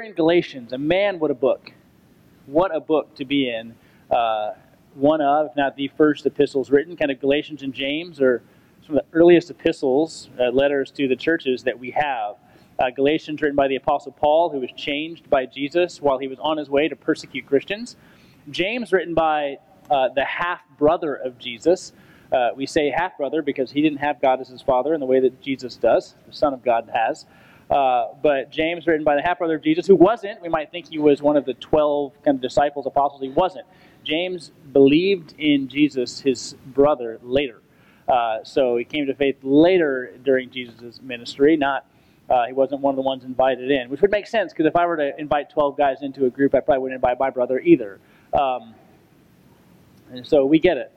in Galatians, and man, what a book! What a book to be in. Uh, one of, if not the first epistles written, kind of Galatians and James are some of the earliest epistles, uh, letters to the churches that we have. Uh, Galatians, written by the Apostle Paul, who was changed by Jesus while he was on his way to persecute Christians. James, written by uh, the half brother of Jesus. Uh, we say half brother because he didn't have God as his father in the way that Jesus does, the Son of God has. Uh, but James, written by the half brother of Jesus, who wasn't, we might think he was one of the 12 kind of disciples, apostles. He wasn't. James believed in Jesus, his brother, later. Uh, so he came to faith later during Jesus' ministry, not. Uh, he wasn't one of the ones invited in, which would make sense because if I were to invite 12 guys into a group, I probably wouldn't invite my brother either. Um, and so we get it.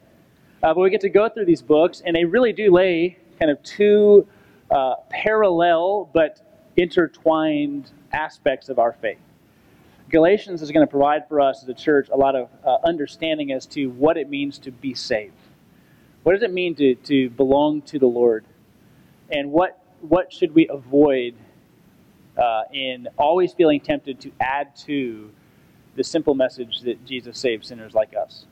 Uh, but we get to go through these books, and they really do lay kind of two uh, parallel but intertwined aspects of our faith. Galatians is going to provide for us as a church a lot of uh, understanding as to what it means to be saved. What does it mean to, to belong to the Lord? And what, what should we avoid uh, in always feeling tempted to add to the simple message that Jesus saved sinners like us?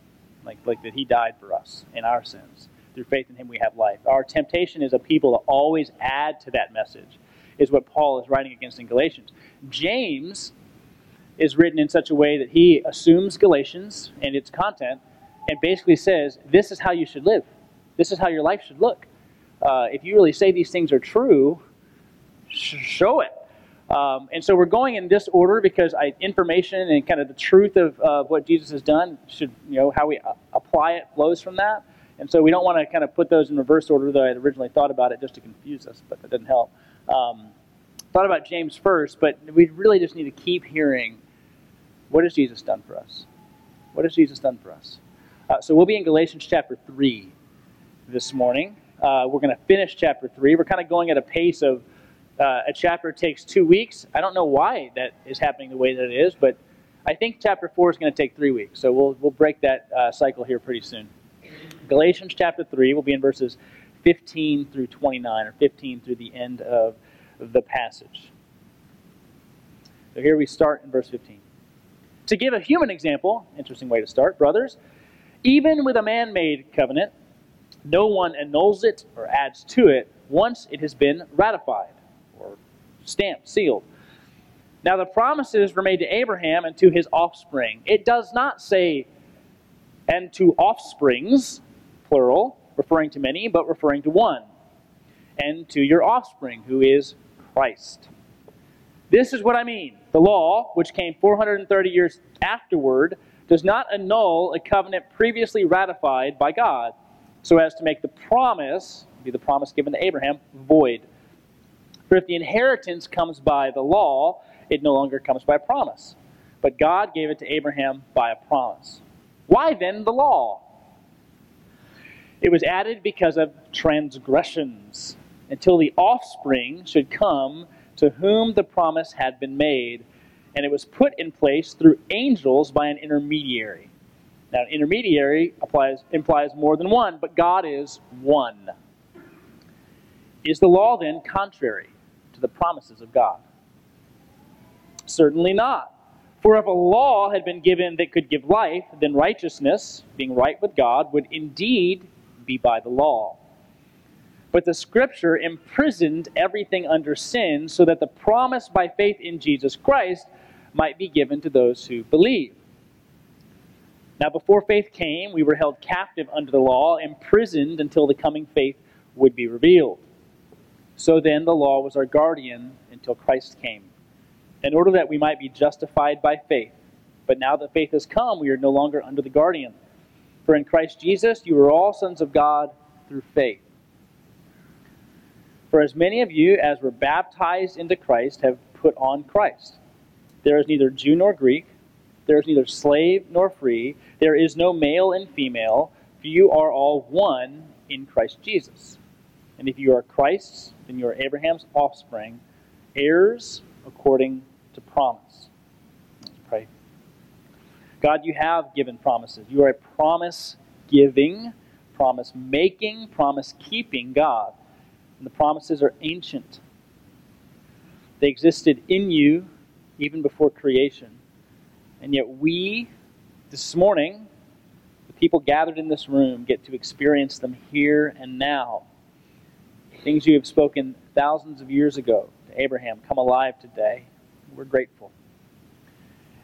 like, like that he died for us in our sins. Through faith in him, we have life. Our temptation is a people to always add to that message, is what Paul is writing against in Galatians. James is written in such a way that he assumes Galatians and its content and basically says, This is how you should live. This is how your life should look. Uh, if you really say these things are true, sh- show it. Um, and so we're going in this order because I, information and kind of the truth of uh, what Jesus has done should, you know, how we uh, apply it flows from that. And so we don't want to kind of put those in reverse order, though I had originally thought about it just to confuse us, but that didn't help. Um, thought about James first, but we really just need to keep hearing what has Jesus done for us? What has Jesus done for us? Uh, so we'll be in Galatians chapter 3 this morning. Uh, we're going to finish chapter 3. We're kind of going at a pace of uh, a chapter takes two weeks. I don't know why that is happening the way that it is, but I think chapter 4 is going to take three weeks. So we'll, we'll break that uh, cycle here pretty soon. Galatians chapter 3 we'll be in verses 15 through 29, or 15 through the end of the passage. So here we start in verse 15. To give a human example, interesting way to start, brothers, even with a man made covenant, no one annuls it or adds to it once it has been ratified or stamped, sealed. Now, the promises were made to Abraham and to his offspring. It does not say, and to offsprings, plural, referring to many, but referring to one, and to your offspring, who is Christ. This is what I mean. The law, which came 430 years afterward, does not annul a covenant previously ratified by God, so as to make the promise, be the promise given to Abraham, void. For if the inheritance comes by the law, it no longer comes by promise. But God gave it to Abraham by a promise. Why then the law? It was added because of transgressions, until the offspring should come to whom the promise had been made. And it was put in place through angels by an intermediary. Now, an intermediary applies, implies more than one, but God is one. Is the law then contrary? to the promises of God? Certainly not. For if a law had been given that could give life, then righteousness, being right with God, would indeed be by the law. But the Scripture imprisoned everything under sin so that the promise by faith in Jesus Christ might be given to those who believe. Now, before faith came, we were held captive under the law, imprisoned until the coming faith would be revealed. So then the law was our guardian until Christ came, in order that we might be justified by faith. But now that faith has come, we are no longer under the guardian. For in Christ Jesus you are all sons of God through faith. For as many of you as were baptized into Christ have put on Christ. There is neither Jew nor Greek, there is neither slave nor free, there is no male and female, for you are all one in Christ Jesus. And if you are Christ's, then you are Abraham's offspring, heirs according to promise. God, you have given promises. You are a promise giving, promise making, promise keeping God. And the promises are ancient. They existed in you even before creation. And yet, we, this morning, the people gathered in this room, get to experience them here and now. Things you have spoken thousands of years ago to Abraham come alive today. We're grateful.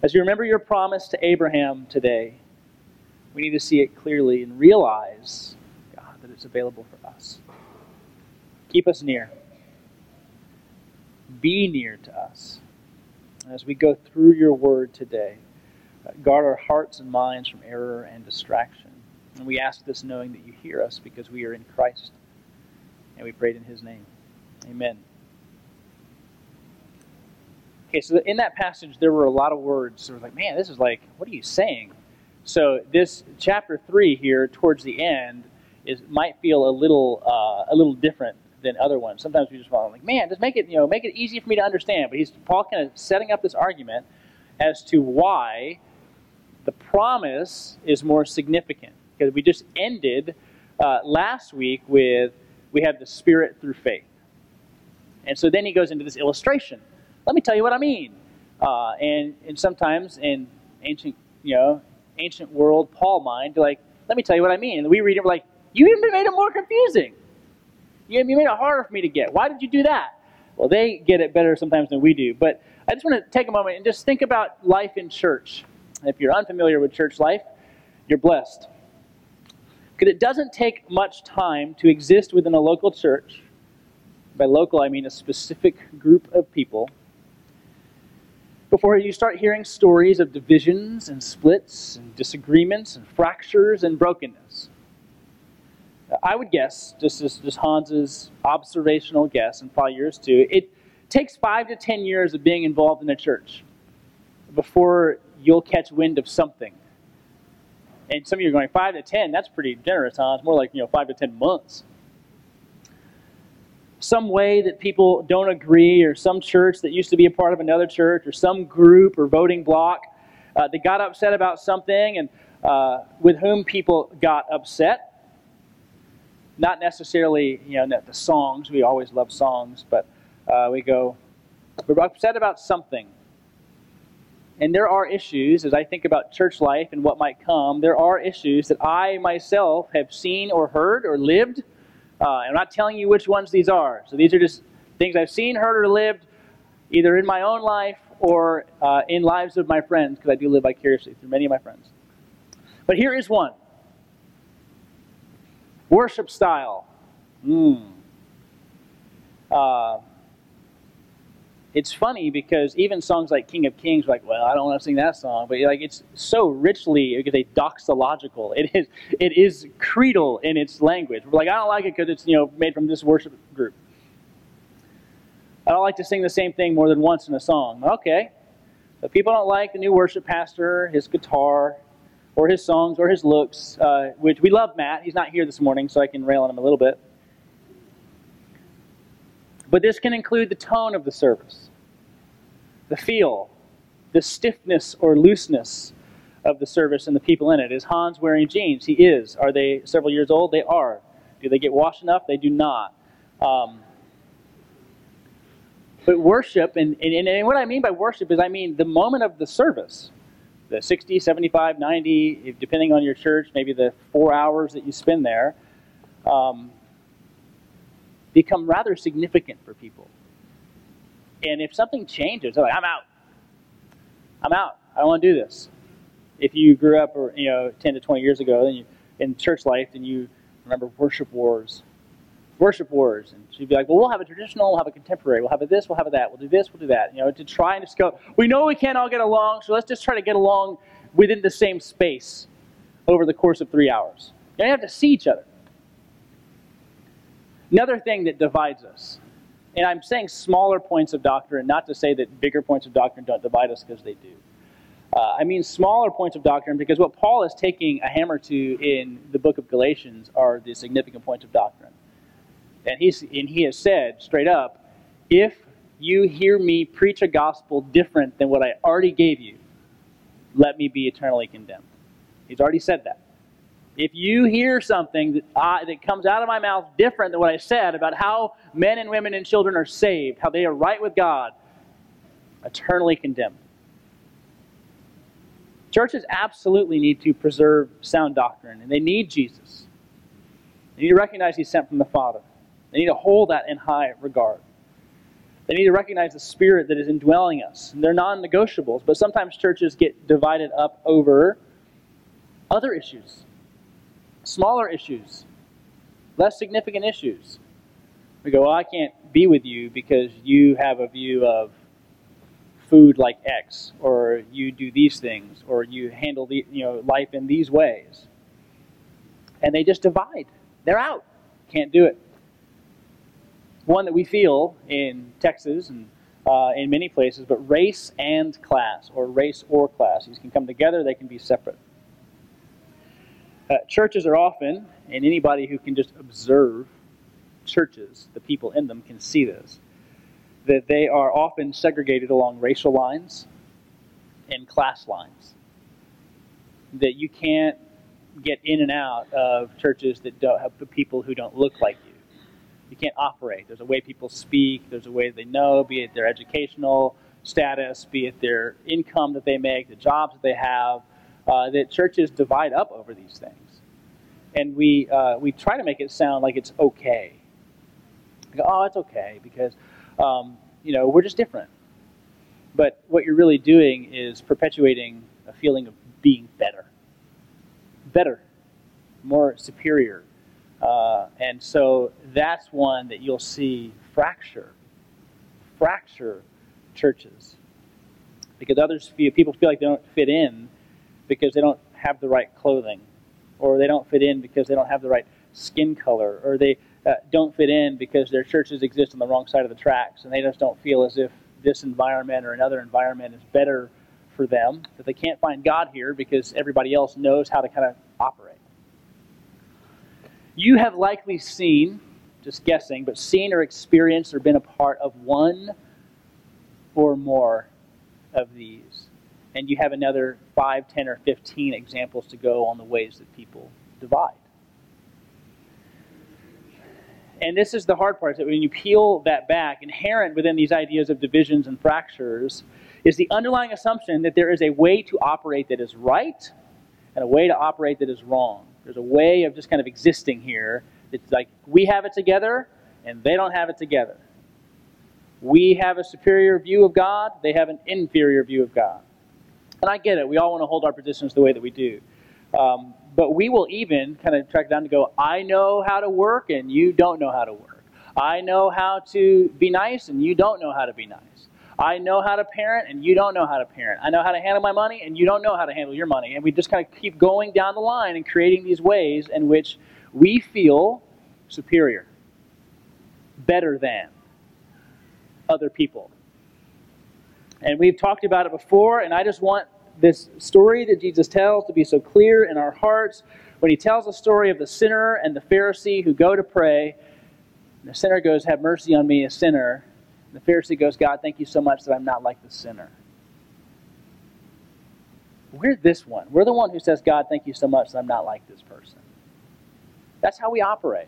As you remember your promise to Abraham today, we need to see it clearly and realize, God, that it's available for us. Keep us near. Be near to us. As we go through your word today, uh, guard our hearts and minds from error and distraction. And we ask this knowing that you hear us because we are in Christ. And we prayed in his name. Amen. Okay, so in that passage, there were a lot of words. There was like, man, this is like, what are you saying? So this chapter three here, towards the end, is might feel a little uh, a little different than other ones. Sometimes we just want like, man, just make it you know make it easy for me to understand. But he's Paul kind of setting up this argument as to why the promise is more significant because we just ended uh, last week with we have the Spirit through faith, and so then he goes into this illustration. Let me tell you what I mean. Uh, and and sometimes in ancient you know ancient world Paul mind, like let me tell you what I mean. And we read it, like, you even made it more confusing. You, You made it harder for me to get. Why did you do that? Well, they get it better sometimes than we do. But I just want to take a moment and just think about life in church. If you're unfamiliar with church life, you're blessed. Because it doesn't take much time to exist within a local church. By local, I mean a specific group of people. Before you start hearing stories of divisions and splits and disagreements and fractures and brokenness. I would guess, just as just Hans's observational guess, and probably yours too, it takes five to ten years of being involved in a church before you'll catch wind of something. And some of you are going, five to ten, that's pretty generous, Hans. More like, you know, five to ten months. Some way that people don't agree, or some church that used to be a part of another church, or some group or voting block uh, that got upset about something and uh, with whom people got upset not necessarily you know the songs. We always love songs, but uh, we go we're upset about something. And there are issues, as I think about church life and what might come, there are issues that I myself have seen or heard or lived. Uh, I'm not telling you which ones these are. So these are just things I've seen, heard, or lived, either in my own life or uh, in lives of my friends, because I do live vicariously through many of my friends. But here is one Worship style. Mm. Uh, it's funny because even songs like King of Kings, like, well, I don't want to sing that song, but like it's so richly because they doxological. It is it is creedal in its language. Like, I don't like it because it's you know made from this worship group. I don't like to sing the same thing more than once in a song. Okay, but people don't like the new worship pastor, his guitar, or his songs or his looks, uh, which we love Matt. He's not here this morning, so I can rail on him a little bit. But this can include the tone of the service, the feel, the stiffness or looseness of the service and the people in it. Is Hans wearing jeans? He is. Are they several years old? They are. Do they get washed enough? They do not. Um, but worship, and, and, and what I mean by worship is I mean the moment of the service the 60, 75, 90, depending on your church, maybe the four hours that you spend there, um, become rather significant for people. And if something changes, they're like, I'm out. I'm out. I don't want to do this. If you grew up, or you know, 10 to 20 years ago, then you in church life, then you remember worship wars worship wars. And she'd be like, well, we'll have a traditional, we'll have a contemporary, we'll have a this, we'll have a that, we'll do this, we'll do that. You know, to try and just go, we know we can't all get along, so let's just try to get along within the same space over the course of three hours. You don't have to see each other. Another thing that divides us, and I'm saying smaller points of doctrine, not to say that bigger points of doctrine don't divide us because they do. Uh, I mean smaller points of doctrine because what Paul is taking a hammer to in the book of Galatians are the significant points of doctrine. And, he's, and he has said straight up, if you hear me preach a gospel different than what I already gave you, let me be eternally condemned. He's already said that. If you hear something that, I, that comes out of my mouth different than what I said about how men and women and children are saved, how they are right with God, eternally condemned. Churches absolutely need to preserve sound doctrine, and they need Jesus. They need to recognize He's sent from the Father. They need to hold that in high regard. They need to recognize the Spirit that is indwelling us. They're non negotiables, but sometimes churches get divided up over other issues, smaller issues, less significant issues. We go, well, I can't be with you because you have a view of food like X, or you do these things, or you handle the, you know, life in these ways. And they just divide. They're out. Can't do it. One that we feel in Texas and uh, in many places, but race and class, or race or class. These can come together, they can be separate. Uh, churches are often, and anybody who can just observe churches, the people in them, can see this, that they are often segregated along racial lines and class lines. That you can't get in and out of churches that don't have people who don't look like you. You can't operate. There's a way people speak, there's a way they know, be it their educational status, be it their income that they make, the jobs that they have, uh, that churches divide up over these things. And we, uh, we try to make it sound like it's okay. Oh, it's okay because, um, you know, we're just different. But what you're really doing is perpetuating a feeling of being better. Better. More superior. Uh, and so that's one that you'll see fracture. Fracture churches. Because others feel, people feel like they don't fit in because they don't have the right clothing, or they don't fit in because they don't have the right skin color, or they uh, don't fit in because their churches exist on the wrong side of the tracks, and they just don't feel as if this environment or another environment is better for them, that they can't find God here because everybody else knows how to kind of operate. You have likely seen, just guessing, but seen or experienced or been a part of one or more of these and you have another 5, 10, or 15 examples to go on the ways that people divide. And this is the hard part, is that when you peel that back, inherent within these ideas of divisions and fractures is the underlying assumption that there is a way to operate that is right and a way to operate that is wrong. There's a way of just kind of existing here. It's like we have it together and they don't have it together. We have a superior view of God, they have an inferior view of God. And I get it. We all want to hold our positions the way that we do. Um, but we will even kind of track down to go, I know how to work and you don't know how to work. I know how to be nice and you don't know how to be nice. I know how to parent and you don't know how to parent. I know how to handle my money and you don't know how to handle your money. And we just kind of keep going down the line and creating these ways in which we feel superior, better than other people. And we've talked about it before, and I just want this story that Jesus tells to be so clear in our hearts. When he tells the story of the sinner and the Pharisee who go to pray, the sinner goes, Have mercy on me, a sinner. The Pharisee goes, God, thank you so much that I'm not like the sinner. We're this one. We're the one who says, God, thank you so much that I'm not like this person. That's how we operate.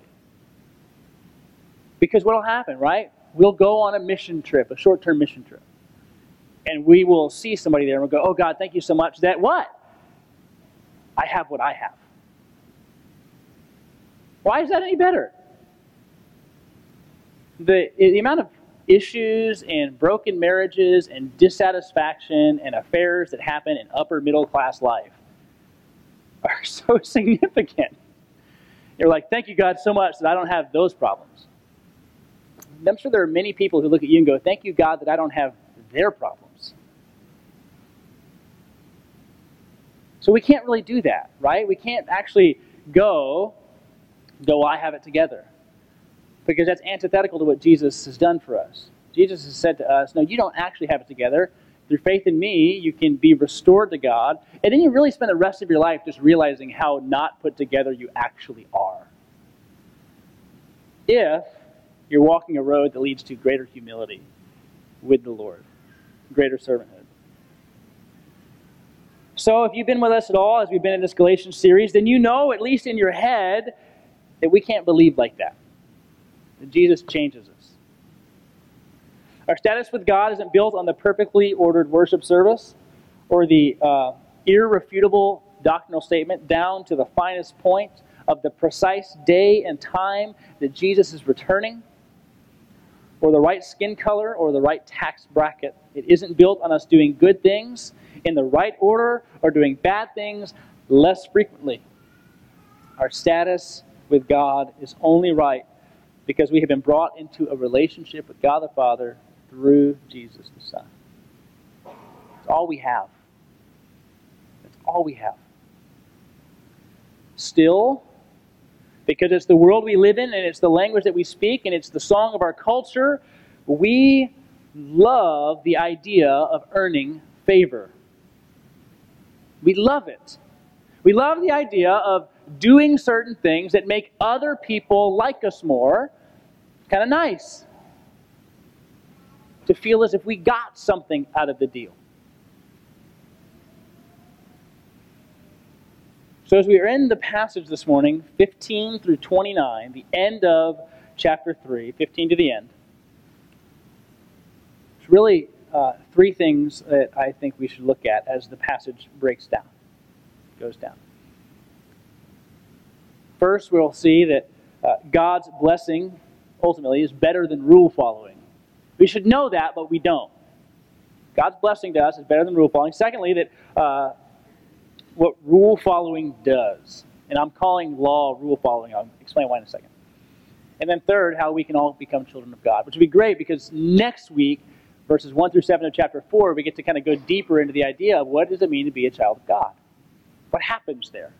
Because what will happen, right? We'll go on a mission trip, a short term mission trip and we will see somebody there and we'll go, Oh God, thank you so much that what? I have what I have. Why is that any better? The, the amount of issues and broken marriages and dissatisfaction and affairs that happen in upper middle class life are so significant. You're like, thank you, God, so much that I don't have those problems. I'm sure there are many people who look at you and go, thank you, God, that I don't have their problems. So we can't really do that, right? We can't actually go, go, I have it together. Because that's antithetical to what Jesus has done for us. Jesus has said to us, no, you don't actually have it together. Through faith in me, you can be restored to God. And then you really spend the rest of your life just realizing how not put together you actually are. If you're walking a road that leads to greater humility with the Lord, greater servanthood. So, if you've been with us at all as we've been in this Galatians series, then you know, at least in your head, that we can't believe like that. That Jesus changes us. Our status with God isn't built on the perfectly ordered worship service or the uh, irrefutable doctrinal statement down to the finest point of the precise day and time that Jesus is returning, or the right skin color, or the right tax bracket. It isn't built on us doing good things in the right order or doing bad things less frequently. Our status with God is only right because we have been brought into a relationship with God the Father through Jesus the Son. It's all we have. It's all we have. Still, because it's the world we live in and it's the language that we speak and it's the song of our culture, we love the idea of earning favor. We love it. We love the idea of doing certain things that make other people like us more. Kind of nice. To feel as if we got something out of the deal. So, as we are in the passage this morning, 15 through 29, the end of chapter 3, 15 to the end, it's really uh, three things that I think we should look at as the passage breaks down, goes down. First, we'll see that uh, God's blessing ultimately is better than rule following. We should know that, but we don't. God's blessing to us is better than rule following. Secondly, that uh, what rule following does. And I'm calling law rule following. I'll explain why in a second. And then third, how we can all become children of God, which would be great because next week, verses 1 through 7 of chapter 4, we get to kind of go deeper into the idea of what does it mean to be a child of God? What happens there?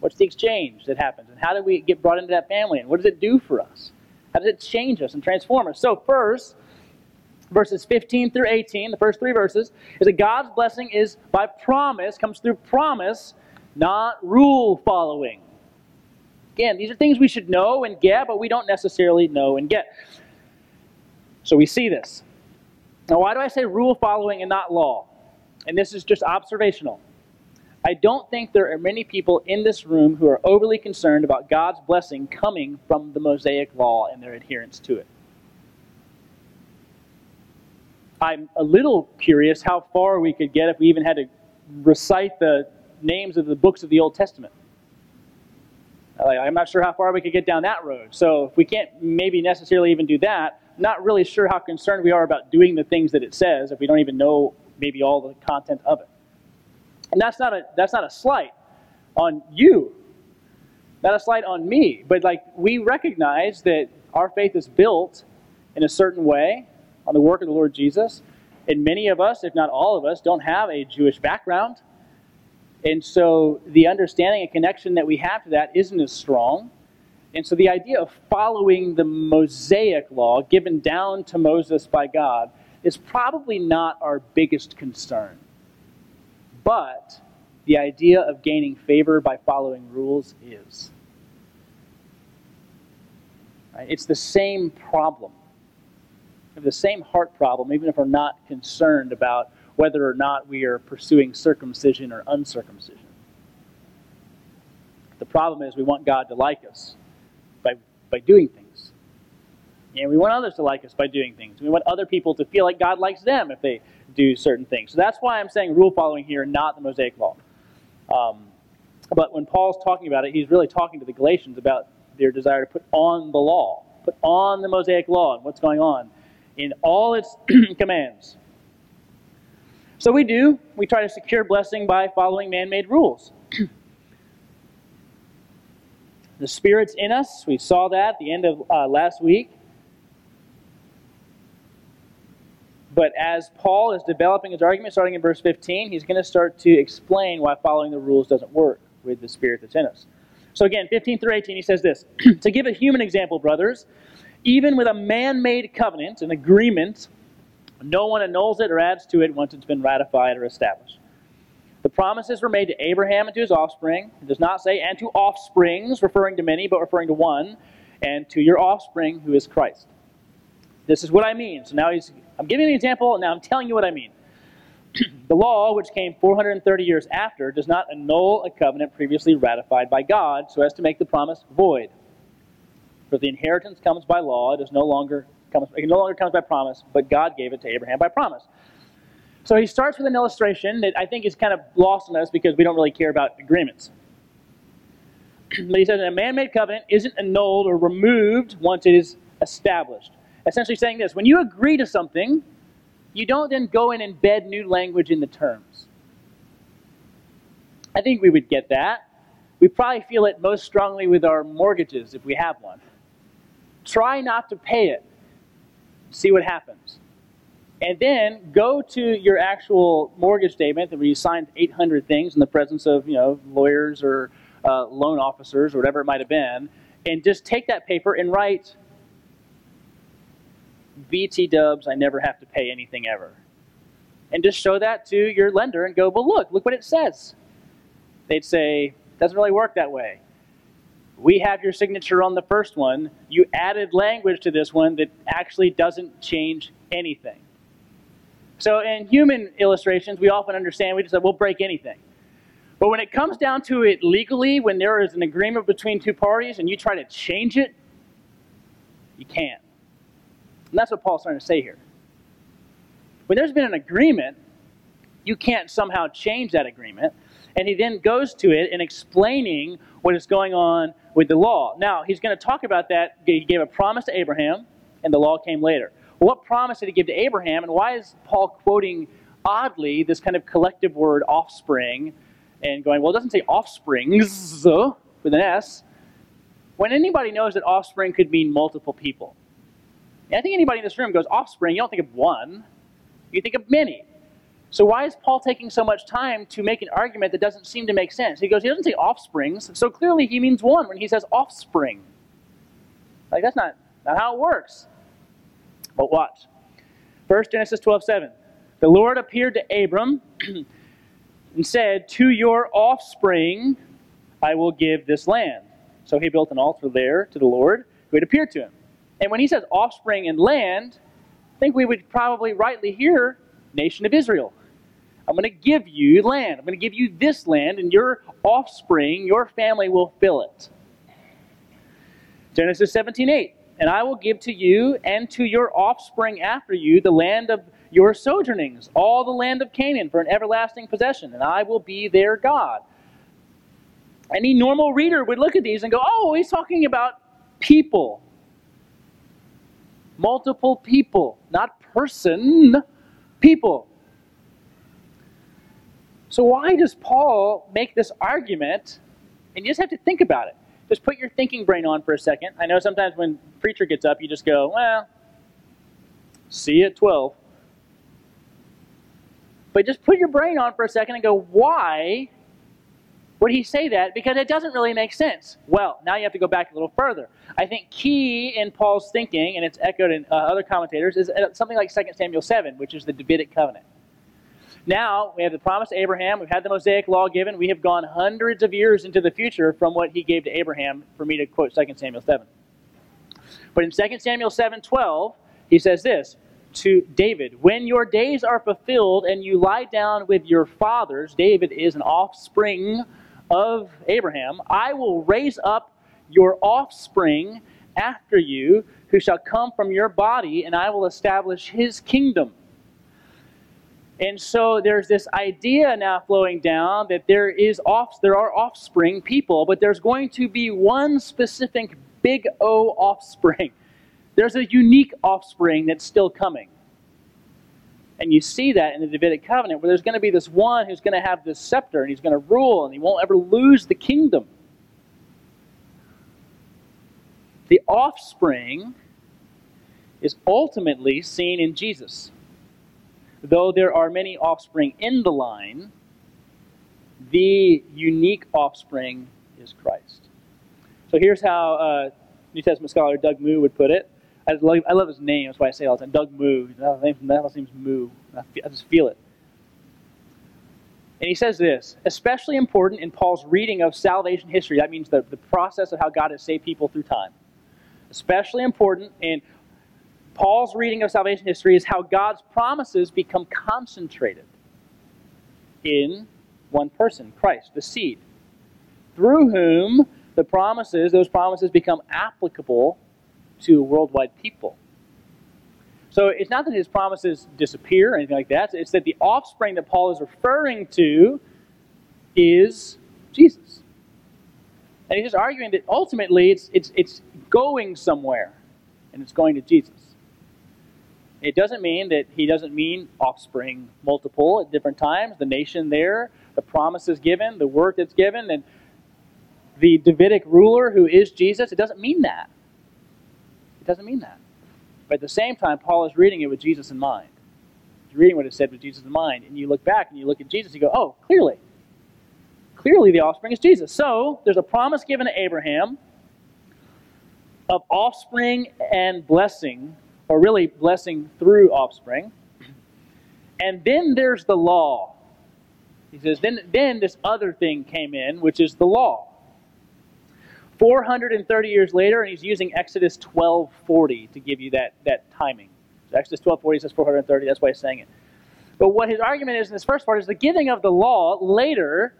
What's the exchange that happens? And how do we get brought into that family? And what does it do for us? How does it change us and transform us? So, first, verses 15 through 18, the first three verses, is that God's blessing is by promise, comes through promise, not rule following. Again, these are things we should know and get, but we don't necessarily know and get. So we see this. Now, why do I say rule following and not law? And this is just observational. I don't think there are many people in this room who are overly concerned about God's blessing coming from the Mosaic law and their adherence to it. I'm a little curious how far we could get if we even had to recite the names of the books of the Old Testament. I'm not sure how far we could get down that road. So if we can't maybe necessarily even do that, not really sure how concerned we are about doing the things that it says if we don't even know maybe all the content of it. And that's not a that's not a slight on you. Not a slight on me, but like we recognize that our faith is built in a certain way on the work of the Lord Jesus. And many of us, if not all of us, don't have a Jewish background. And so the understanding and connection that we have to that isn't as strong. And so the idea of following the Mosaic law given down to Moses by God is probably not our biggest concern. But the idea of gaining favor by following rules is. It's the same problem have the same heart problem, even if we're not concerned about whether or not we are pursuing circumcision or uncircumcision. The problem is we want God to like us by, doing things. And we want others to like us by doing things. We want other people to feel like God likes them if they do certain things. So that's why I'm saying rule following here, not the Mosaic Law. Um, but when Paul's talking about it, he's really talking to the Galatians about their desire to put on the law, put on the Mosaic Law and what's going on in all its commands. So we do. We try to secure blessing by following man made rules. the Spirit's in us. We saw that at the end of uh, last week. But as Paul is developing his argument, starting in verse 15, he's going to start to explain why following the rules doesn't work with the Spirit that's in us. So again, 15 through 18, he says this To give a human example, brothers, even with a man made covenant, an agreement, no one annuls it or adds to it once it's been ratified or established. The promises were made to Abraham and to his offspring. It does not say, and to offsprings, referring to many, but referring to one, and to your offspring, who is Christ. This is what I mean. So now he's, I'm giving an example, and now I'm telling you what I mean. the law, which came 430 years after, does not annul a covenant previously ratified by God so as to make the promise void. For the inheritance comes by law, it is no longer comes, it no longer comes by promise, but God gave it to Abraham by promise. So he starts with an illustration that I think is kind of lost on us because we don't really care about agreements. but he says a man made covenant isn't annulled or removed once it is established. Essentially saying this when you agree to something, you don't then go and embed new language in the terms. I think we would get that. We probably feel it most strongly with our mortgages if we have one. Try not to pay it. See what happens. And then go to your actual mortgage statement where you signed 800 things in the presence of you know lawyers or uh, loan officers or whatever it might have been, and just take that paper and write BT dubs, I never have to pay anything ever. And just show that to your lender and go, well, look, look what it says. They'd say, doesn't really work that way. We have your signature on the first one. You added language to this one that actually doesn't change anything. So in human illustrations, we often understand, we just say, we'll break anything. But when it comes down to it legally, when there is an agreement between two parties and you try to change it, you can't. And that's what Paul's trying to say here. When there's been an agreement, you can't somehow change that agreement. And he then goes to it in explaining what is going on with the law. Now, he's going to talk about that. He gave a promise to Abraham, and the law came later. What promise did he give to Abraham, and why is Paul quoting oddly this kind of collective word offspring and going, well, it doesn't say offsprings with an S, when anybody knows that offspring could mean multiple people. I think anybody in this room goes, offspring, you don't think of one, you think of many. So why is Paul taking so much time to make an argument that doesn't seem to make sense? He goes, he doesn't say offsprings, so clearly he means one when he says offspring. Like that's not, not how it works. But watch. First Genesis 12, 7. The Lord appeared to Abram and said, To your offspring I will give this land. So he built an altar there to the Lord who had appeared to him. And when he says offspring and land, I think we would probably rightly hear nation of Israel. I'm going to give you land. I'm going to give you this land, and your offspring, your family will fill it. Genesis 17 8. And I will give to you and to your offspring after you the land of your sojournings, all the land of Canaan, for an everlasting possession, and I will be their God. Any normal reader would look at these and go, oh, he's talking about people multiple people, not person, people. So, why does Paul make this argument? And you just have to think about it. Just put your thinking brain on for a second. I know sometimes when preacher gets up, you just go, well, see you at 12. But just put your brain on for a second and go, why would he say that? Because it doesn't really make sense. Well, now you have to go back a little further. I think key in Paul's thinking, and it's echoed in uh, other commentators, is uh, something like 2 Samuel 7, which is the Davidic covenant. Now, we have the promise to Abraham. We've had the Mosaic law given. We have gone hundreds of years into the future from what he gave to Abraham, for me to quote 2 Samuel 7. But in 2 Samuel 7 12, he says this to David When your days are fulfilled and you lie down with your fathers, David is an offspring of Abraham, I will raise up your offspring after you, who shall come from your body, and I will establish his kingdom. And so there's this idea now flowing down that there is off, there are offspring people, but there's going to be one specific big O offspring. There's a unique offspring that's still coming. And you see that in the Davidic covenant, where there's going to be this one who's going to have this scepter, and he's going to rule, and he won't ever lose the kingdom. The offspring is ultimately seen in Jesus. Though there are many offspring in the line, the unique offspring is Christ. So here's how uh, New Testament scholar Doug Moo would put it I love, I love his name. That's why I say all the time. Doug Moo. That last name's Moo. I, I just feel it. And he says this, especially important in Paul's reading of salvation history. That means the, the process of how God has saved people through time. Especially important in Paul's reading of salvation history is how God's promises become concentrated in one person, Christ, the seed, through whom the promises, those promises become applicable to worldwide people. So it's not that his promises disappear or anything like that. It's that the offspring that Paul is referring to is Jesus. And he's just arguing that ultimately it's, it's, it's going somewhere, and it's going to Jesus. It doesn't mean that he doesn't mean offspring multiple at different times, the nation there, the promises given, the work that's given, and the Davidic ruler who is Jesus. It doesn't mean that. It doesn't mean that. But at the same time, Paul is reading it with Jesus in mind. He's reading what it said with Jesus in mind. And you look back and you look at Jesus, you go, oh, clearly. Clearly the offspring is Jesus. So there's a promise given to Abraham of offspring and blessing, or really blessing through offspring. And then there's the law. He says, then, then this other thing came in, which is the law. 430 years later, and he's using Exodus 12:40 to give you that, that timing. So Exodus 12:40 says 430. That's why he's saying it. But what his argument is in this first part is the giving of the law later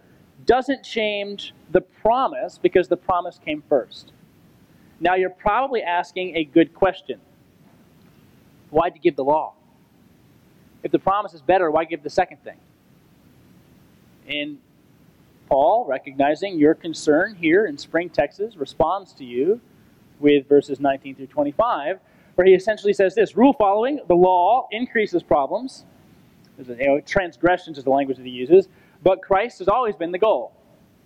doesn't change the promise because the promise came first. Now you're probably asking a good question. Why'd you give the law? If the promise is better, why give the second thing? And Paul, recognizing your concern here in Spring, Texas, responds to you with verses 19 through 25, where he essentially says this Rule following, the law increases problems. You know, transgressions is the language that he uses, but Christ has always been the goal.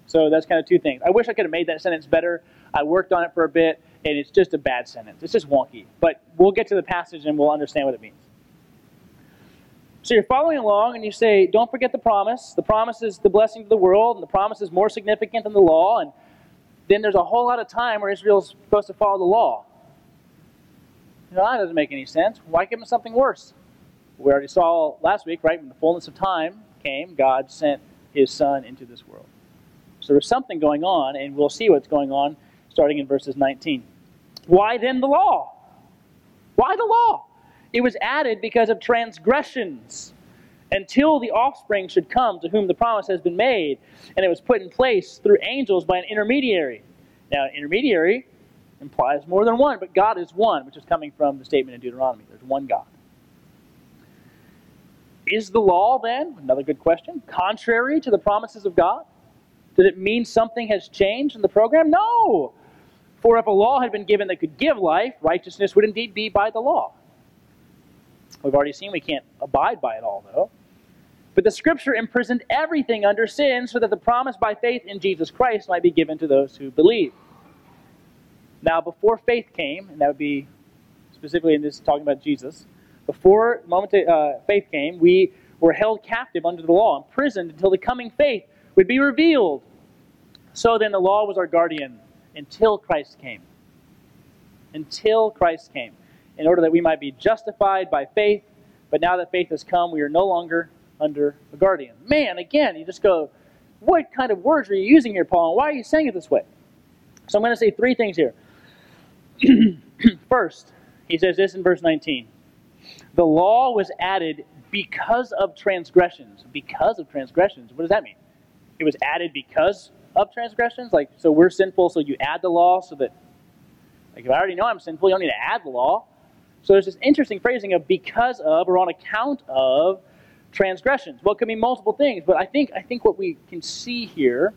So that's kind of two things. I wish I could have made that sentence better. I worked on it for a bit, and it's just a bad sentence. It's just wonky. But we'll get to the passage and we'll understand what it means. So you're following along and you say, don't forget the promise. The promise is the blessing to the world, and the promise is more significant than the law. And then there's a whole lot of time where Israel's supposed to follow the law. You know, that doesn't make any sense. Why give them something worse? We already saw last week, right? When the fullness of time came, God sent his son into this world. So there's something going on, and we'll see what's going on starting in verses 19. Why then the law? Why the law? It was added because of transgressions until the offspring should come to whom the promise has been made. And it was put in place through angels by an intermediary. Now, intermediary implies more than one, but God is one, which is coming from the statement in Deuteronomy. There's one God. Is the law then, another good question, contrary to the promises of God? Does it mean something has changed in the program? No. For if a law had been given that could give life, righteousness would indeed be by the law. We've already seen we can't abide by it all, though. But the scripture imprisoned everything under sin so that the promise by faith in Jesus Christ might be given to those who believe. Now, before faith came, and that would be specifically in this talking about Jesus, before moment uh, faith came, we were held captive under the law, imprisoned until the coming faith would be revealed. So then the law was our guardian until Christ came. Until Christ came in order that we might be justified by faith. But now that faith has come, we are no longer under a guardian. Man, again, you just go, what kind of words are you using here, Paul? And why are you saying it this way? So I'm going to say three things here. First, he says this in verse 19 The law was added because of transgressions. Because of transgressions. What does that mean? It was added because of transgressions? Like, so we're sinful, so you add the law so that, like, if I already know I'm sinful, you don't need to add the law. So there's this interesting phrasing of because of or on account of transgressions. Well, it could mean multiple things, but I think I think what we can see here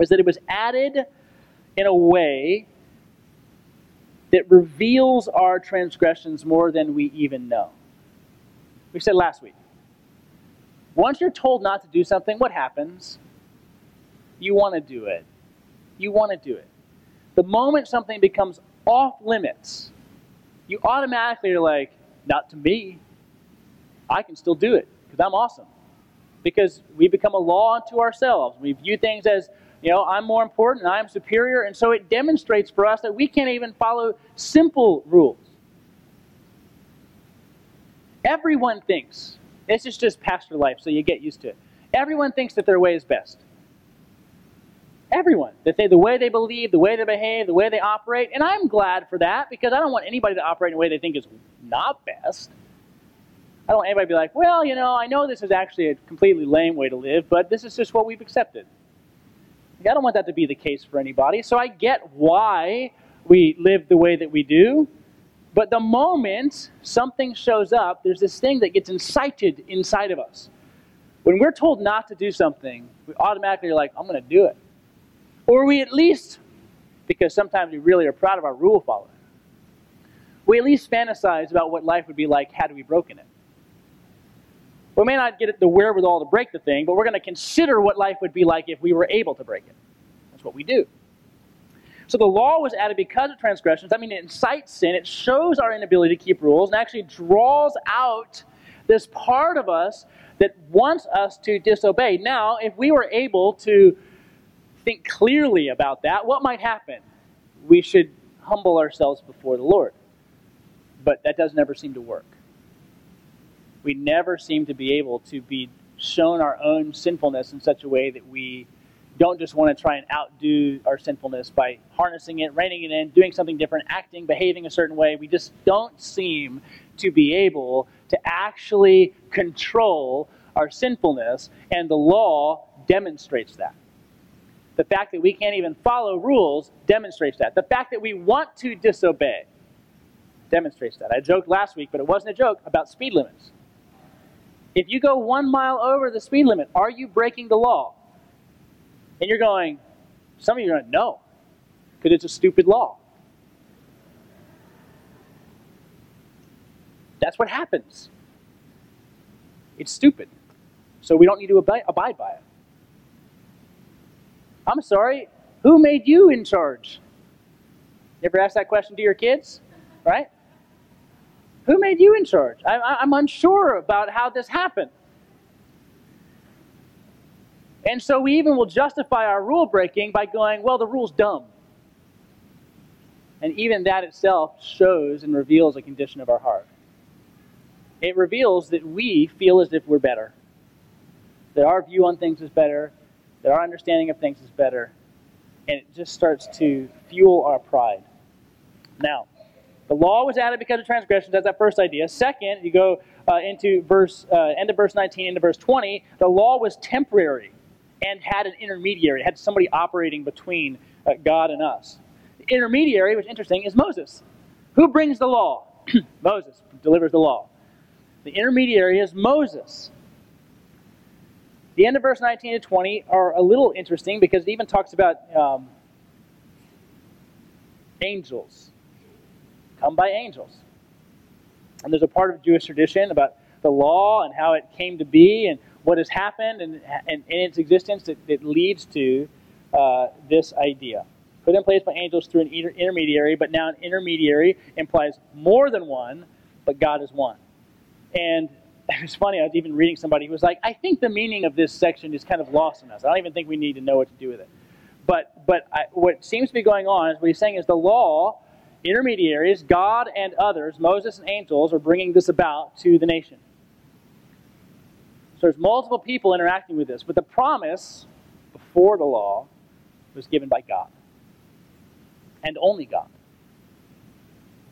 is that it was added in a way that reveals our transgressions more than we even know. We said last week. Once you're told not to do something, what happens? You want to do it. You want to do it. The moment something becomes off limits, you automatically are like, not to me. I can still do it because I'm awesome. Because we become a law unto ourselves. We view things as, you know, I'm more important, I'm superior, and so it demonstrates for us that we can't even follow simple rules. Everyone thinks, this is just pastor life, so you get used to it. Everyone thinks that their way is best. Everyone. That they, the way they believe, the way they behave, the way they operate. And I'm glad for that because I don't want anybody to operate in a way they think is not best. I don't want anybody to be like, well, you know, I know this is actually a completely lame way to live, but this is just what we've accepted. I don't want that to be the case for anybody. So I get why we live the way that we do. But the moment something shows up, there's this thing that gets incited inside of us. When we're told not to do something, we automatically are like, I'm going to do it. Or we at least, because sometimes we really are proud of our rule following, we at least fantasize about what life would be like had we broken it. We may not get the wherewithal to break the thing, but we're going to consider what life would be like if we were able to break it. That's what we do. So the law was added because of transgressions. I mean, it incites sin. It shows our inability to keep rules and actually draws out this part of us that wants us to disobey. Now, if we were able to think clearly about that, what might happen? We should humble ourselves before the Lord. But that does never seem to work. We never seem to be able to be shown our own sinfulness in such a way that we don't just want to try and outdo our sinfulness by harnessing it, reining it in, doing something different, acting, behaving a certain way. We just don't seem to be able to actually control our sinfulness, and the law demonstrates that. The fact that we can't even follow rules demonstrates that. The fact that we want to disobey demonstrates that. I joked last week, but it wasn't a joke, about speed limits. If you go one mile over the speed limit, are you breaking the law? And you're going, some of you are going, no, because it's a stupid law. That's what happens. It's stupid. So we don't need to abide, by it. I'm sorry, who made you in charge? You ever ask that question to your kids? Right? Who made you in charge? I, am unsure about how this happened. And so we even will justify our rule breaking by going, well, the rule's dumb. And even that itself shows and reveals a condition of our heart. It reveals that we feel as if we're better, that our view on things is better, that our understanding of things is better, and it just starts to fuel our pride. Now, the law was added because of transgressions. That's that first idea. Second, you go uh, into verse uh, end of verse 19 into verse 20. The law was temporary and had an intermediary, it had somebody operating between uh, God and us. The intermediary, which is interesting, is Moses. Who brings the law? Moses delivers the law. The intermediary is Moses. The end of verse 19 to 20 are a little interesting because it even talks about um, angels. Come by angels. And there's a part of Jewish tradition about the law and how it came to be and what has happened and, and in its existence that, that leads to uh, this idea. Put in place by angels through an inter- intermediary, but now an intermediary implies more than one, but God is one. And it was funny, I was even reading somebody who was like, I think the meaning of this section is kind of lost in us. I don't even think we need to know what to do with it. But, but I, what seems to be going on is what he's saying is the law, intermediaries, God and others, Moses and angels, are bringing this about to the nation. So there's multiple people interacting with this, but the promise before the law was given by God. And only God.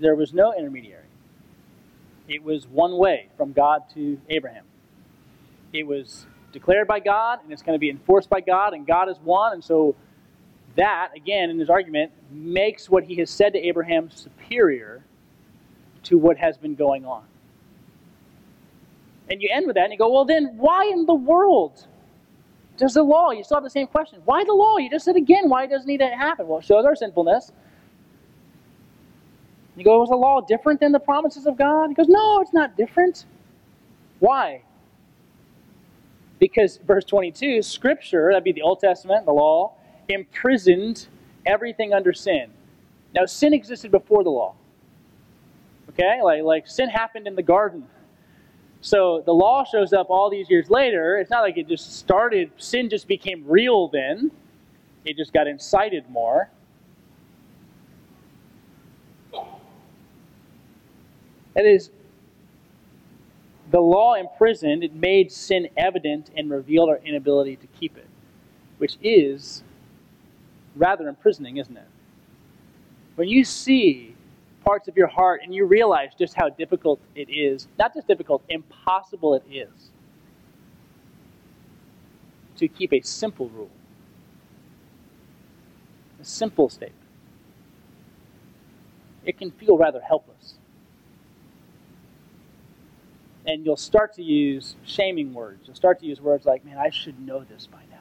There was no intermediary. It was one way from God to Abraham. It was declared by God, and it's going to be enforced by God, and God is one, and so that, again, in his argument, makes what he has said to Abraham superior to what has been going on. And you end with that and you go, well, then why in the world does the law? You still have the same question. Why the law? You just said again, why does it need to happen? Well, it shows our sinfulness. You go, was the law different than the promises of God? He goes, no, it's not different. Why? Because verse 22, Scripture, that'd be the Old Testament, the law, imprisoned everything under sin. Now, sin existed before the law. Okay? Like, like sin happened in the garden. So the law shows up all these years later. It's not like it just started, sin just became real then. It just got incited more. That is, the law imprisoned, it made sin evident and revealed our inability to keep it, which is rather imprisoning, isn't it? When you see parts of your heart and you realize just how difficult it is, not just difficult, impossible it is to keep a simple rule, a simple statement. It can feel rather helpless. And you'll start to use shaming words. You'll start to use words like, man, I should know this by now.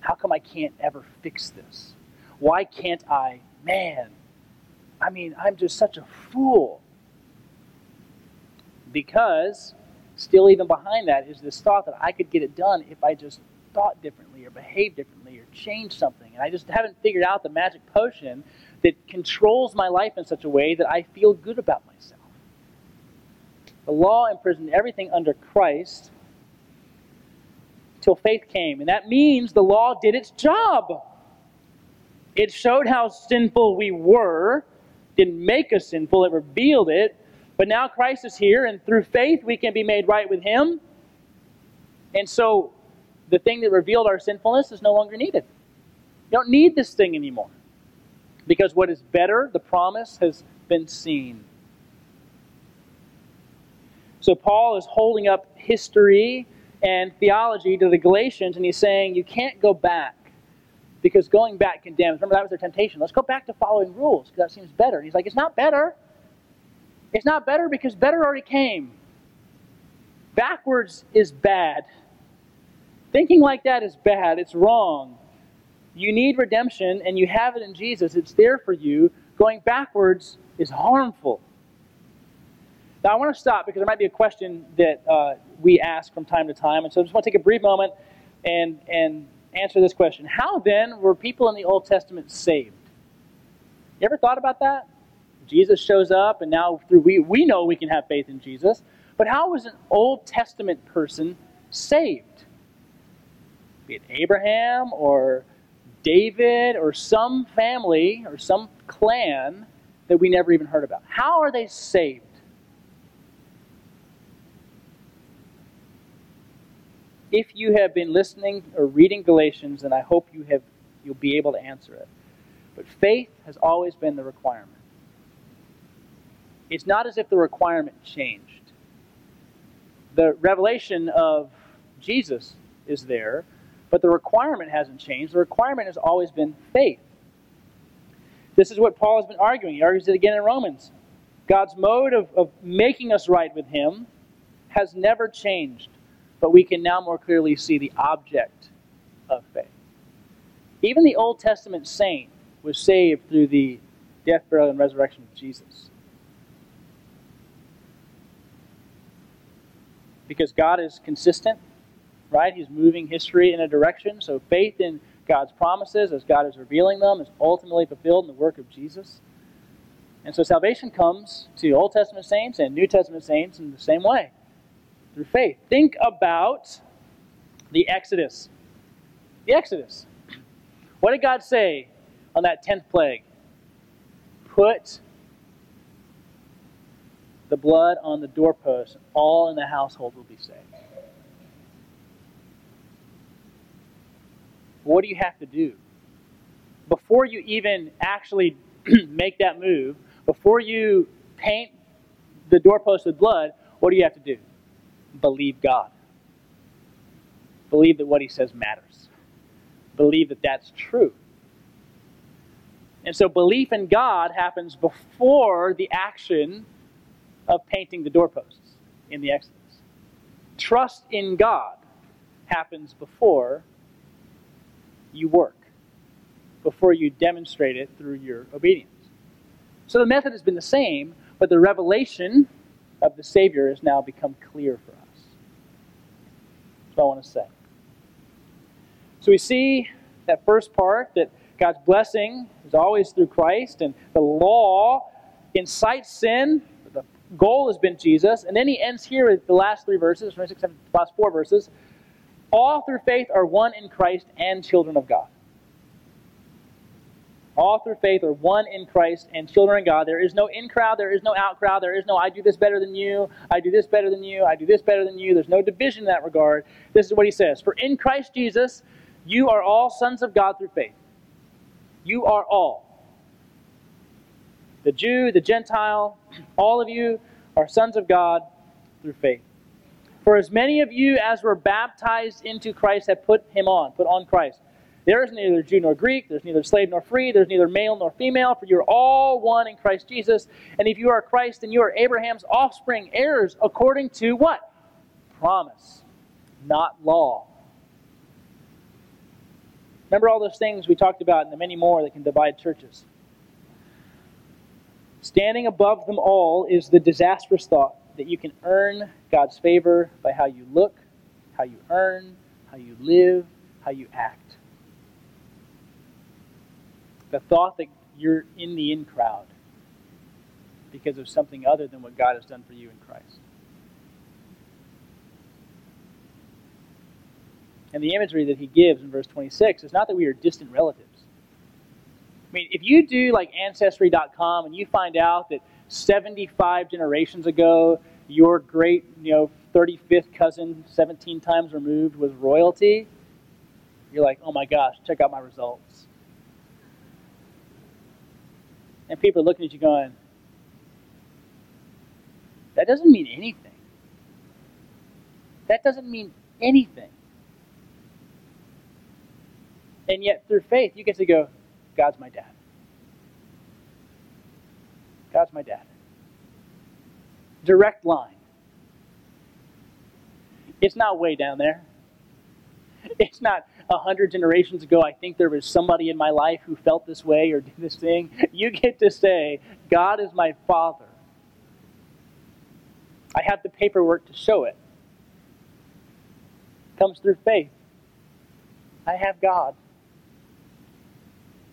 How come I can't ever fix this? Why can't I? Man, I mean, I'm just such a fool. Because, still, even behind that, is this thought that I could get it done if I just thought differently or behaved differently or changed something. And I just haven't figured out the magic potion that controls my life in such a way that I feel good about myself. The law imprisoned everything under Christ till faith came. And that means the law did its job. It showed how sinful we were, didn't make us sinful, it revealed it. But now Christ is here, and through faith we can be made right with Him. And so the thing that revealed our sinfulness is no longer needed. You don't need this thing anymore. Because what is better, the promise, has been seen. So Paul is holding up history and theology to the Galatians, and he's saying you can't go back because going back condemns. Remember, that was their temptation. Let's go back to following rules because that seems better. And he's like, it's not better. It's not better because better already came. Backwards is bad. Thinking like that is bad. It's wrong. You need redemption, and you have it in Jesus. It's there for you. Going backwards is harmful. Now, I want to stop because there might be a question that uh, we ask from time to time. And so I just want to take a brief moment and, and answer this question. How then were people in the Old Testament saved? You ever thought about that? Jesus shows up, and now through we, we know we can have faith in Jesus. But how was an Old Testament person saved? Be it Abraham or David or some family or some clan that we never even heard about. How are they saved? If you have been listening or reading Galatians, then I hope you have you'll be able to answer it. But faith has always been the requirement. It's not as if the requirement changed. The revelation of Jesus is there, but the requirement hasn't changed. The requirement has always been faith. This is what Paul has been arguing. He argues it again in Romans. God's mode of, of making us right with Him has never changed but we can now more clearly see the object of faith. Even the Old Testament saint was saved through the death, burial, and resurrection of Jesus. Because God is consistent, right? He's moving history in a direction. So faith in God's promises, as God is revealing them, is ultimately fulfilled in the work of Jesus. And so salvation comes to Old Testament saints and New Testament saints in the same way through faith. Think about the Exodus. The Exodus. What did God say on that 10th plague? Put the blood on the doorpost, and all in the household will be saved. What do you have to do? Before you even actually make that move, before you paint the doorpost with blood, what do you have to do? Believe God. Believe that what he says matters. Believe that that's true. And so belief in God happens before the action of painting the doorposts in the Exodus. Trust in God happens before you work, before you demonstrate it through your obedience. So the method has been the same, but the revelation of the Savior has now become clear for us I want to say. So we see that first part that God's blessing is always through Christ, and the law incites sin. The goal has been Jesus. And then he ends here with the last three verses, 26, last four verses. All through faith are one in Christ and children of God all through faith are one in Christ and children of God. There is no in crowd, there is no out crowd, there is no I do this better than you, I do this better than you, I do this better than you. There's no division in that regard. This is what he says For in Christ Jesus, you are all sons of God through faith. You are all. The Jew, the Gentile, all of you are sons of God through faith. For as many of you as were baptized into Christ have put him on, put on Christ. There is neither Jew nor Greek, there's neither slave nor free, there's neither male nor female, for you're all one in Christ Jesus. And if you are Christ, then you are Abraham's offspring, heirs according to what? Promise, not law. Remember all those things we talked about and the many more that can divide churches. Standing above them all is the disastrous thought that you can earn God's favor by how you look, how you earn, how you live, how you act. The thought that you're in the in crowd because of something other than what God has done for you in Christ. And the imagery that he gives in verse 26 is not that we are distant relatives. I mean, if you do like Ancestry.com and you find out that 75 generations ago, your great, you know, 35th cousin, 17 times removed, was royalty, you're like, oh my gosh, check out my results. And people are looking at you going, that doesn't mean anything. That doesn't mean anything. And yet, through faith, you get to go, God's my dad. God's my dad. Direct line. It's not way down there. It's not a hundred generations ago. I think there was somebody in my life who felt this way or did this thing. You get to say, God is my father. I have the paperwork to show it. Comes through faith. I have God.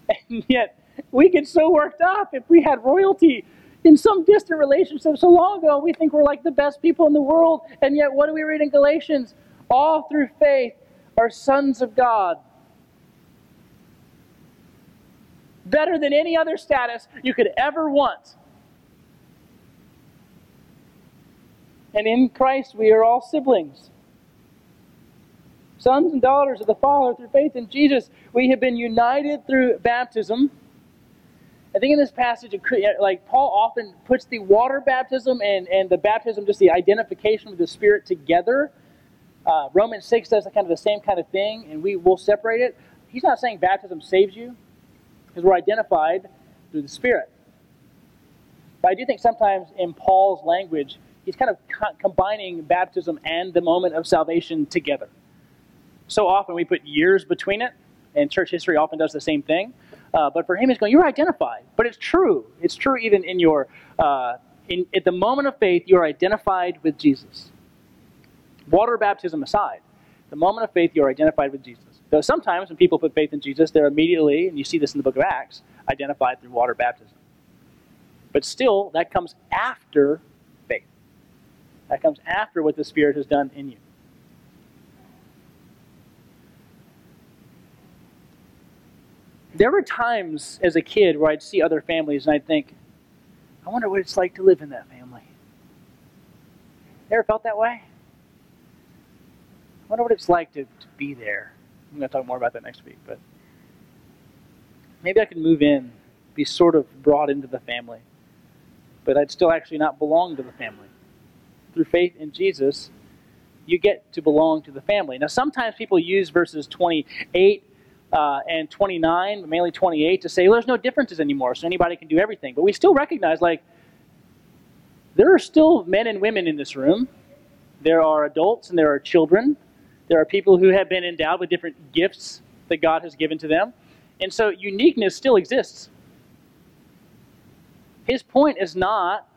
And yet, we get so worked up if we had royalty in some distant relationship so long ago. We think we're like the best people in the world. And yet, what do we read in Galatians? All through faith are sons of God. Better than any other status you could ever want. And in Christ, we are all siblings sons and daughters of the Father through faith in Jesus. We have been united through baptism. I think in this passage, like Paul often puts the water baptism and, and the baptism, just the identification with the Spirit together. Uh, Romans 6 does kind of the same kind of thing, and we will separate it. He's not saying baptism saves you, because we're identified through the Spirit. But I do think sometimes in Paul's language, he's kind of co- combining baptism and the moment of salvation together so often we put years between it, and church history often does the same thing. Uh, but for him, he's going, you're identified. But it's true. It's true even in your, uh, in, at the moment of faith, you're identified with Jesus. Water baptism aside, the moment of faith, you're identified with Jesus. Though sometimes when people put faith in Jesus, they're immediately, and you see this in the book of Acts, identified through water baptism. But still, that comes after faith. That comes after what the Spirit has done in you. There were times as a kid where I'd see other families and I'd think, I wonder what it's like to live in that family. Ever felt that way? I wonder what it's like to, to be there. I'm going to talk more about that next week, but maybe I could move in, be sort of brought into the family, but I'd still actually not belong to the family. Through faith in Jesus, you get to belong to the family. Now, sometimes people use verses 28 uh, and 29, mainly 28, to say well, there's no differences anymore, so anybody can do everything. But we still recognize, like, there are still men and women in this room. There are adults and there are children. There are people who have been endowed with different gifts that God has given to them. And so uniqueness still exists. His point is not,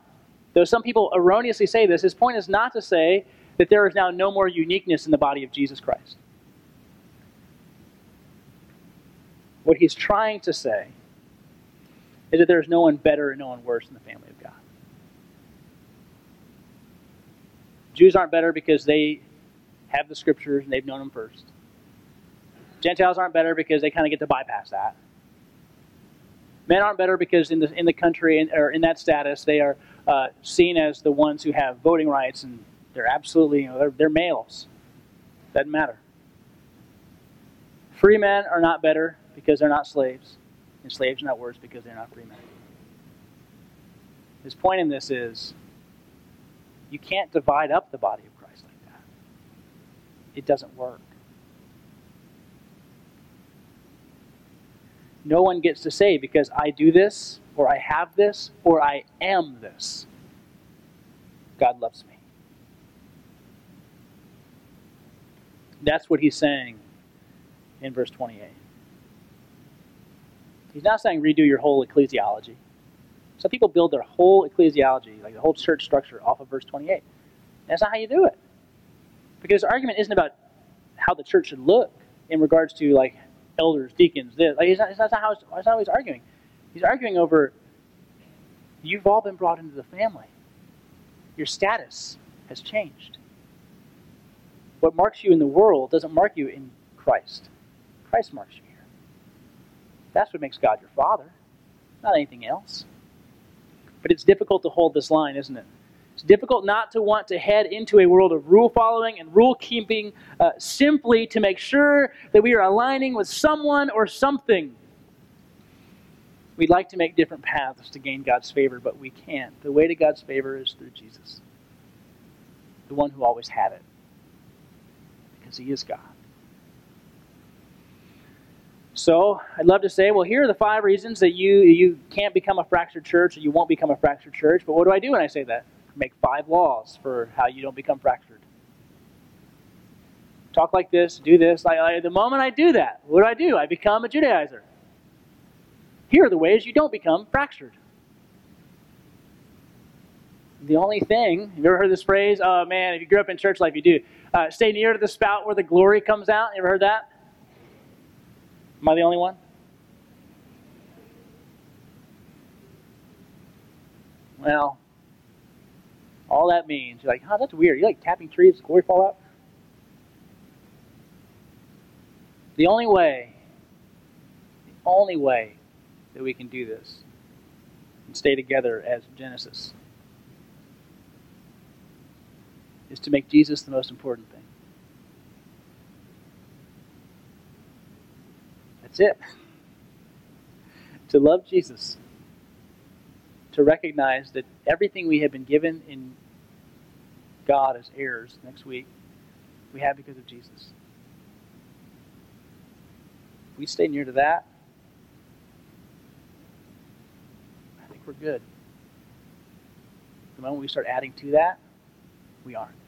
though some people erroneously say this, his point is not to say that there is now no more uniqueness in the body of Jesus Christ. What he's trying to say is that there's no one better and no one worse in the family of God. Jews aren't better because they have the scriptures and they've known them first. Gentiles aren't better because they kind of get to bypass that. Men aren't better because in the in the country and, or in that status they are uh, seen as the ones who have voting rights and they're absolutely you know they're, they're males. Doesn't matter. Free men are not better because they're not slaves, and slaves are not worse because they're not free men. His point in this is you can't divide up the body of. It doesn't work. no one gets to say because I do this, or I have this, or I am this. God loves me. That's what he's saying in verse 28. He's not saying redo your whole ecclesiology. Some people build their whole ecclesiology, like the whole church structure, off of verse 28. That's not how you do it. Because the argument isn't about how the church should look in regards to like elders, deacons, this. Like, it's not, it's not how it's, it's not how he's arguing. He's arguing over you've all been brought into the family. Your status has changed. What marks you in the world doesn't mark you in Christ. Christ marks you here. That's what makes God your Father, not anything else. But it's difficult to hold this line, isn't it? It's difficult not to want to head into a world of rule following and rule keeping uh, simply to make sure that we are aligning with someone or something. We'd like to make different paths to gain God's favor, but we can't. The way to God's favor is through Jesus, the one who always had it, because he is God. So I'd love to say, well, here are the five reasons that you you can't become a fractured church or you won't become a fractured church. But what do I do when I say that? Make five laws for how you don't become fractured. Talk like this, do this. I, I, the moment I do that, what do I do? I become a Judaizer. Here are the ways you don't become fractured. The only thing, you ever heard this phrase? Oh man, if you grew up in church life, you do. Uh, stay near to the spout where the glory comes out. You ever heard that? Am I the only one? Well, all that means, you're like, huh, that's weird. You like tapping trees, the glory fall out? The only way, the only way that we can do this and stay together as Genesis is to make Jesus the most important thing. That's it. to love Jesus to recognize that everything we have been given in God as heirs next week, we have because of Jesus. If we stay near to that, I think we're good. The moment we start adding to that, we aren't.